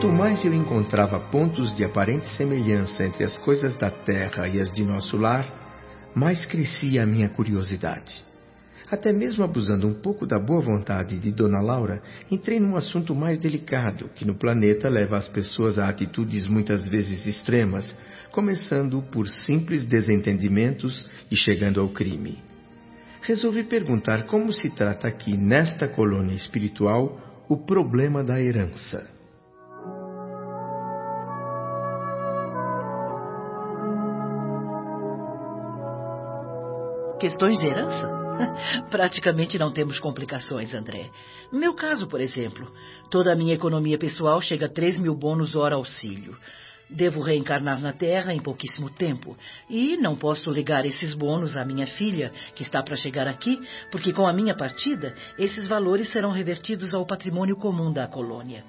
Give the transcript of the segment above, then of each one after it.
quanto mais eu encontrava pontos de aparente semelhança entre as coisas da terra e as de nosso lar, mais crescia a minha curiosidade. Até mesmo abusando um pouco da boa vontade de Dona Laura, entrei num assunto mais delicado que no planeta leva as pessoas a atitudes muitas vezes extremas, começando por simples desentendimentos e chegando ao crime. Resolvi perguntar como se trata aqui, nesta colônia espiritual, o problema da herança. Questões de herança? Praticamente não temos complicações, André. No meu caso, por exemplo, toda a minha economia pessoal chega a 3 mil bônus hora auxílio. Devo reencarnar na Terra em pouquíssimo tempo. E não posso ligar esses bônus à minha filha, que está para chegar aqui, porque com a minha partida, esses valores serão revertidos ao patrimônio comum da colônia.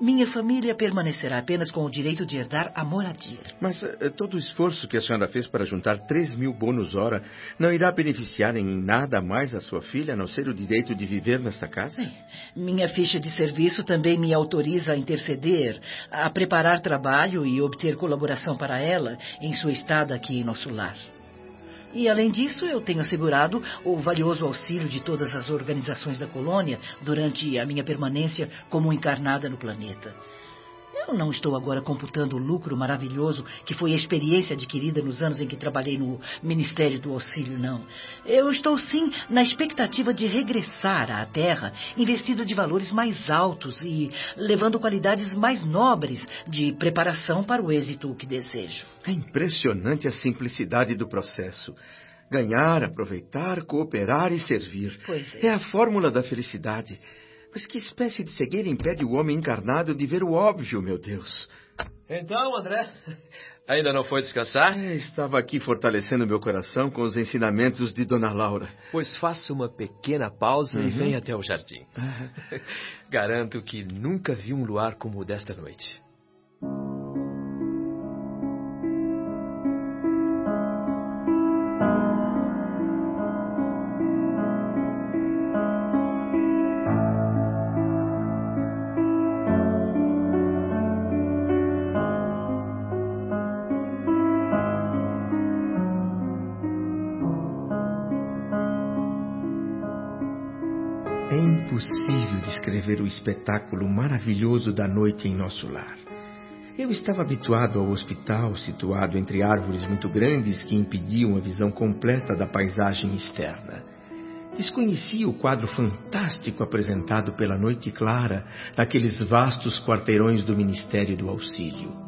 Minha família permanecerá apenas com o direito de herdar a moradia. Mas uh, todo o esforço que a senhora fez para juntar 3 mil bônus hora não irá beneficiar em nada mais a sua filha, a não ser o direito de viver nesta casa? Sim. Minha ficha de serviço também me autoriza a interceder, a preparar trabalho e obter colaboração para ela em sua estada aqui em nosso lar. E, além disso, eu tenho assegurado o valioso auxílio de todas as organizações da colônia durante a minha permanência como encarnada no planeta. Eu não estou agora computando o lucro maravilhoso que foi a experiência adquirida nos anos em que trabalhei no Ministério do Auxílio, não. Eu estou sim na expectativa de regressar à Terra, investido de valores mais altos e levando qualidades mais nobres de preparação para o êxito que desejo. É impressionante a simplicidade do processo. Ganhar, aproveitar, cooperar e servir. É. é a fórmula da felicidade. Mas que espécie de cegueira impede o homem encarnado de ver o óbvio, meu Deus? Então, André, ainda não foi descansar? É, estava aqui fortalecendo meu coração com os ensinamentos de Dona Laura. Pois faça uma pequena pausa uhum. e venha até o jardim. Uhum. Garanto que nunca vi um luar como o desta noite. Impossível descrever o espetáculo maravilhoso da noite em nosso lar. Eu estava habituado ao hospital, situado entre árvores muito grandes que impediam a visão completa da paisagem externa. Desconhecia o quadro fantástico apresentado pela noite clara naqueles vastos quarteirões do Ministério do Auxílio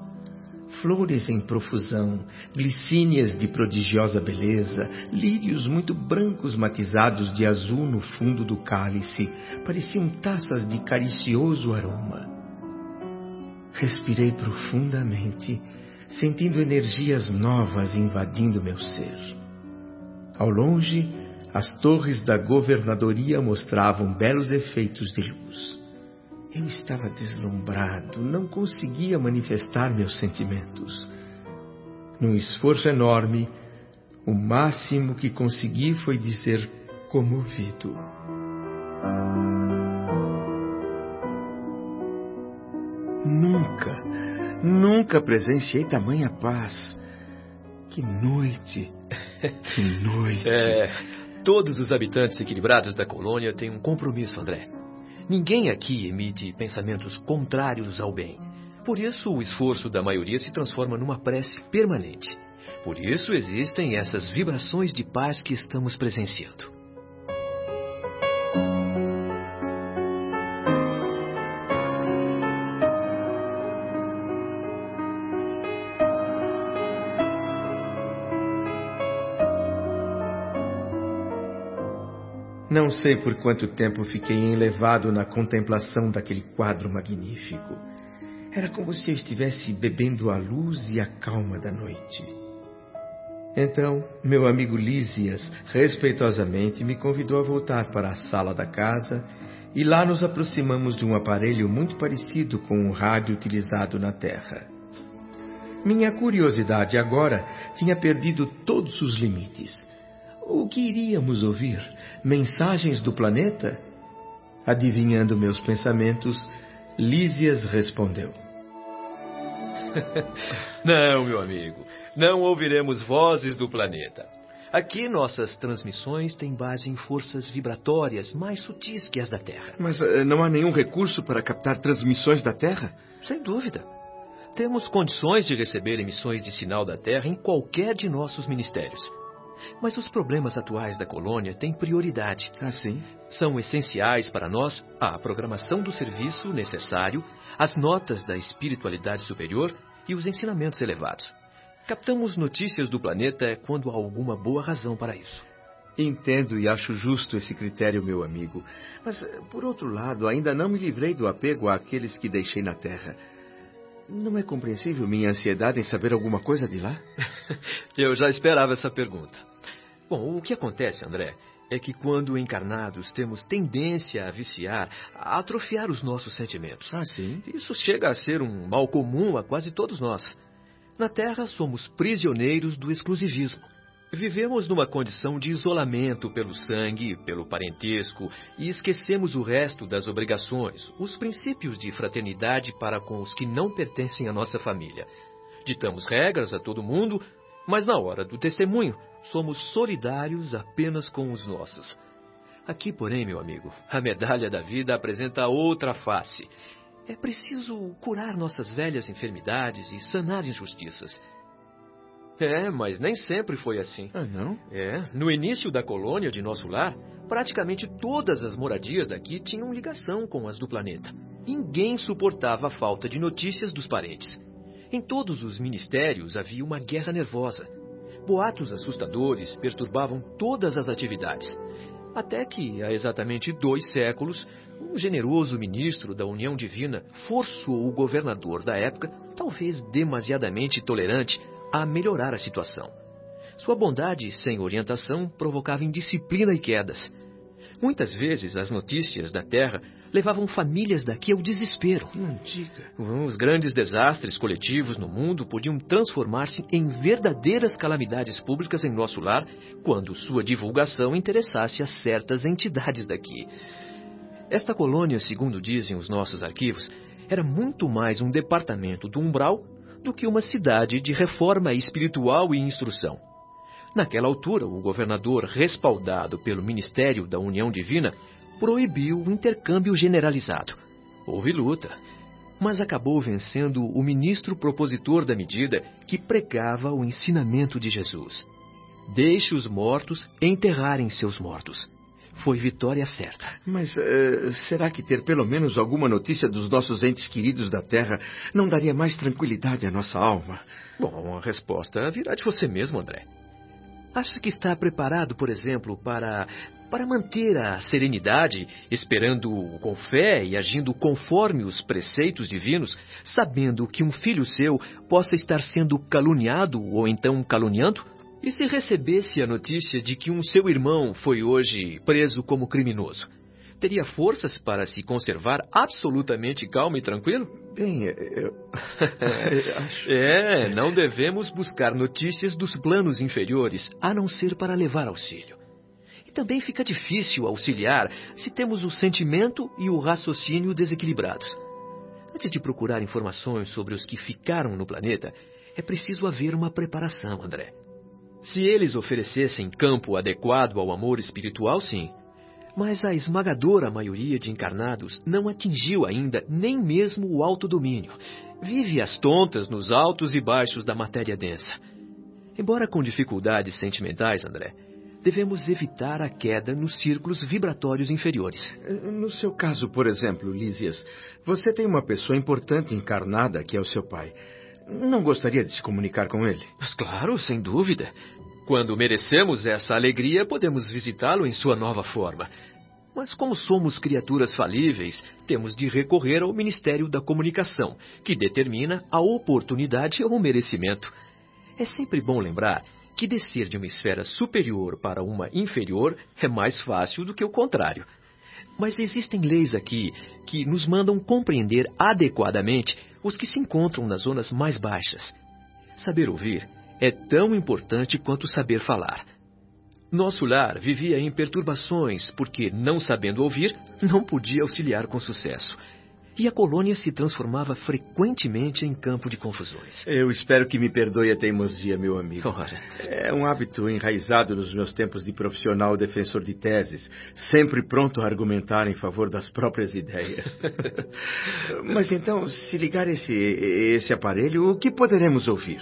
flores em profusão, glicínias de prodigiosa beleza, lírios muito brancos matizados de azul no fundo do cálice, pareciam taças de caricioso aroma. Respirei profundamente, sentindo energias novas invadindo meu ser. Ao longe, as torres da governadoria mostravam belos efeitos de luz. Eu estava deslumbrado, não conseguia manifestar meus sentimentos. Num esforço enorme, o máximo que consegui foi dizer comovido. Nunca, nunca presenciei tamanha paz. Que noite! Que noite! É, todos os habitantes equilibrados da colônia têm um compromisso, André. Ninguém aqui emite pensamentos contrários ao bem. Por isso, o esforço da maioria se transforma numa prece permanente. Por isso existem essas vibrações de paz que estamos presenciando. Não sei por quanto tempo fiquei enlevado na contemplação daquele quadro magnífico. Era como se eu estivesse bebendo a luz e a calma da noite. Então, meu amigo Lísias, respeitosamente, me convidou a voltar para a sala da casa e lá nos aproximamos de um aparelho muito parecido com o rádio utilizado na Terra. Minha curiosidade agora tinha perdido todos os limites. O que iríamos ouvir? Mensagens do planeta? Adivinhando meus pensamentos, Lísias respondeu: não, meu amigo. Não ouviremos vozes do planeta. Aqui nossas transmissões têm base em forças vibratórias mais sutis que as da Terra. Mas uh, não há nenhum recurso para captar transmissões da Terra? Sem dúvida. Temos condições de receber emissões de sinal da Terra em qualquer de nossos ministérios. Mas os problemas atuais da colônia têm prioridade. Assim? São essenciais para nós a programação do serviço necessário, as notas da espiritualidade superior e os ensinamentos elevados. Captamos notícias do planeta quando há alguma boa razão para isso. Entendo e acho justo esse critério, meu amigo. Mas, por outro lado, ainda não me livrei do apego àqueles que deixei na Terra. Não é compreensível minha ansiedade em saber alguma coisa de lá? Eu já esperava essa pergunta. Bom, o que acontece, André, é que quando encarnados temos tendência a viciar, a atrofiar os nossos sentimentos. Ah, sim? Isso chega a ser um mal comum a quase todos nós. Na Terra, somos prisioneiros do exclusivismo. Vivemos numa condição de isolamento pelo sangue, pelo parentesco, e esquecemos o resto das obrigações, os princípios de fraternidade para com os que não pertencem à nossa família. Ditamos regras a todo mundo, mas na hora do testemunho, somos solidários apenas com os nossos. Aqui, porém, meu amigo, a medalha da vida apresenta outra face. É preciso curar nossas velhas enfermidades e sanar injustiças. É, mas nem sempre foi assim. Ah, não? É, no início da colônia de nosso lar, praticamente todas as moradias daqui tinham ligação com as do planeta. Ninguém suportava a falta de notícias dos parentes. Em todos os ministérios havia uma guerra nervosa. Boatos assustadores perturbavam todas as atividades. Até que, há exatamente dois séculos, um generoso ministro da União Divina forçou o governador da época, talvez demasiadamente tolerante, a melhorar a situação. Sua bondade sem orientação provocava indisciplina e quedas. Muitas vezes as notícias da Terra levavam famílias daqui ao desespero. Não diga. Os grandes desastres coletivos no mundo podiam transformar-se em verdadeiras calamidades públicas em nosso lar quando sua divulgação interessasse a certas entidades daqui. Esta colônia, segundo dizem os nossos arquivos, era muito mais um departamento do umbral do que uma cidade de reforma espiritual e instrução. Naquela altura, o governador, respaldado pelo Ministério da União Divina, proibiu o intercâmbio generalizado. Houve luta, mas acabou vencendo o ministro propositor da medida que pregava o ensinamento de Jesus. Deixe os mortos enterrarem seus mortos. Foi vitória certa. Mas uh, será que ter pelo menos alguma notícia dos nossos entes queridos da Terra não daria mais tranquilidade à nossa alma? Bom, a resposta virá de você mesmo, André. Acha que está preparado, por exemplo, para para manter a serenidade, esperando com fé e agindo conforme os preceitos divinos, sabendo que um filho seu possa estar sendo caluniado ou então caluniando? E se recebesse a notícia de que um seu irmão foi hoje preso como criminoso? Teria forças para se conservar absolutamente calmo e tranquilo? Bem, eu. acho... É, não devemos buscar notícias dos planos inferiores, a não ser para levar auxílio. E também fica difícil auxiliar se temos o sentimento e o raciocínio desequilibrados. Antes de procurar informações sobre os que ficaram no planeta, é preciso haver uma preparação, André. Se eles oferecessem campo adequado ao amor espiritual, sim. Mas a esmagadora maioria de encarnados não atingiu ainda nem mesmo o autodomínio. Vive às tontas nos altos e baixos da matéria densa. Embora com dificuldades sentimentais, André, devemos evitar a queda nos círculos vibratórios inferiores. No seu caso, por exemplo, Lísias, você tem uma pessoa importante encarnada que é o seu pai. Não gostaria de se comunicar com ele? Mas claro, sem dúvida. Quando merecemos essa alegria, podemos visitá-lo em sua nova forma. Mas como somos criaturas falíveis, temos de recorrer ao Ministério da Comunicação, que determina a oportunidade ou merecimento. É sempre bom lembrar que descer de uma esfera superior para uma inferior é mais fácil do que o contrário. Mas existem leis aqui que nos mandam compreender adequadamente os que se encontram nas zonas mais baixas. Saber ouvir é tão importante quanto saber falar. Nosso lar vivia em perturbações porque, não sabendo ouvir, não podia auxiliar com sucesso. e a colônia se transformava frequentemente em campo de confusões. Eu espero que me perdoe a teimosia, meu amigo. Ora. É um hábito enraizado nos meus tempos de profissional defensor de teses, sempre pronto a argumentar em favor das próprias ideias. Mas então, se ligar esse, esse aparelho, o que poderemos ouvir?